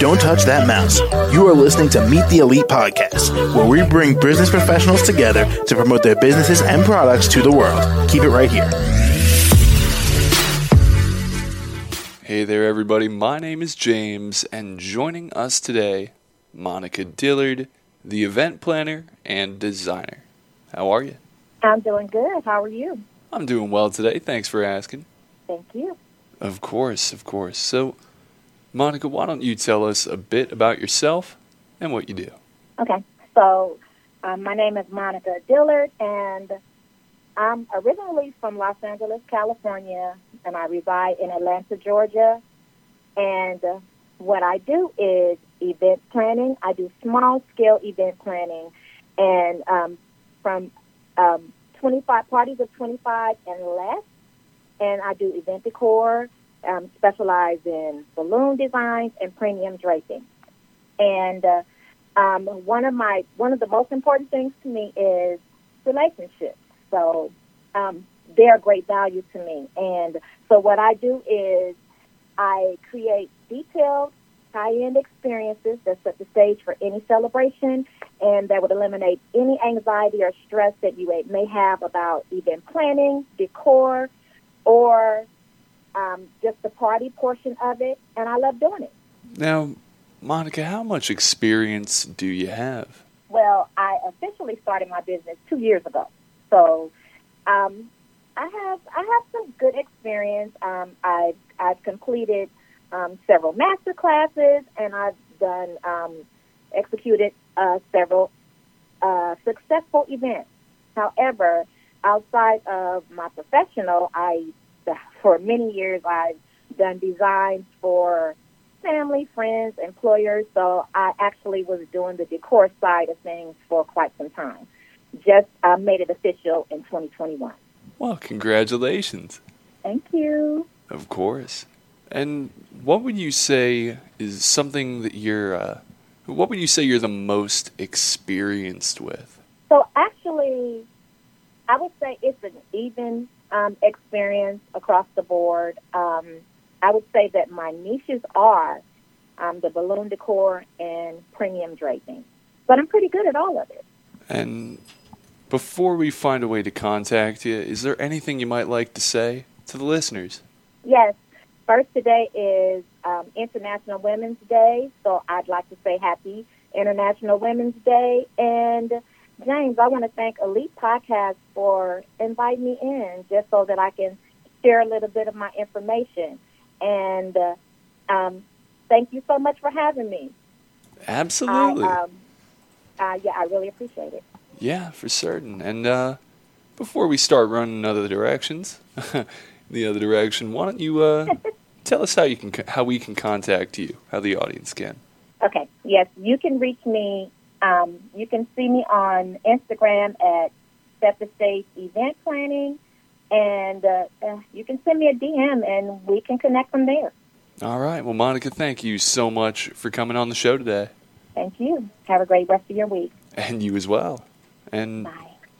Don't touch that mouse. You are listening to Meet the Elite podcast, where we bring business professionals together to promote their businesses and products to the world. Keep it right here. Hey there, everybody. My name is James, and joining us today, Monica Dillard, the event planner and designer. How are you? I'm doing good. How are you? I'm doing well today. Thanks for asking. Thank you. Of course, of course. So, Monica, why don't you tell us a bit about yourself and what you do? Okay. So, um, my name is Monica Dillard, and I'm originally from Los Angeles, California, and I reside in Atlanta, Georgia. And what I do is event planning. I do small scale event planning, and um, from um, 25 parties of 25 and less. And I do event decor, um, specialize in balloon designs and premium draping. And uh, um, one of my one of the most important things to me is relationships. So um, they're great value to me. And so what I do is I create detailed high-end experiences that set the stage for any celebration and that would eliminate any anxiety or stress that you may have about event planning, decor, or um, just the party portion of it. And I love doing it. Now, Monica, how much experience do you have? Well, I officially started my business two years ago. So um, I have I have some good experience. Um, I've I've completed um, several master classes, and I've done um, executed uh, several uh, successful events. However, outside of my professional, I for many years I've done designs for family, friends, employers. So I actually was doing the decor side of things for quite some time. Just uh, made it official in 2021. Well, congratulations. Thank you. Of course. And what would you say is something that you're, uh, what would you say you're the most experienced with? So actually, I would say it's an even um, experience across the board. Um, I would say that my niches are um, the balloon decor and premium draping, but I'm pretty good at all of it. And before we find a way to contact you, is there anything you might like to say to the listeners? Yes. First, today is um, International Women's Day, so I'd like to say happy International Women's Day. And James, I want to thank Elite Podcast for inviting me in just so that I can share a little bit of my information. And uh, um, thank you so much for having me. Absolutely. I, um, uh, yeah, I really appreciate it. Yeah, for certain. And uh, before we start running in other directions, the other direction, why don't you uh, tell us how you can how we can contact you, how the audience can. Okay. Yes, you can reach me. Um, you can see me on Instagram at Set the Stage Event Planning, and uh, uh, you can send me a DM, and we can connect from there. All right. Well, Monica, thank you so much for coming on the show today. Thank you. Have a great rest of your week. And you as well. And bye.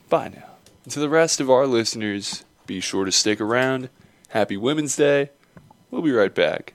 Bye now. And to the rest of our listeners, be sure to stick around. Happy Women's Day. We'll be right back.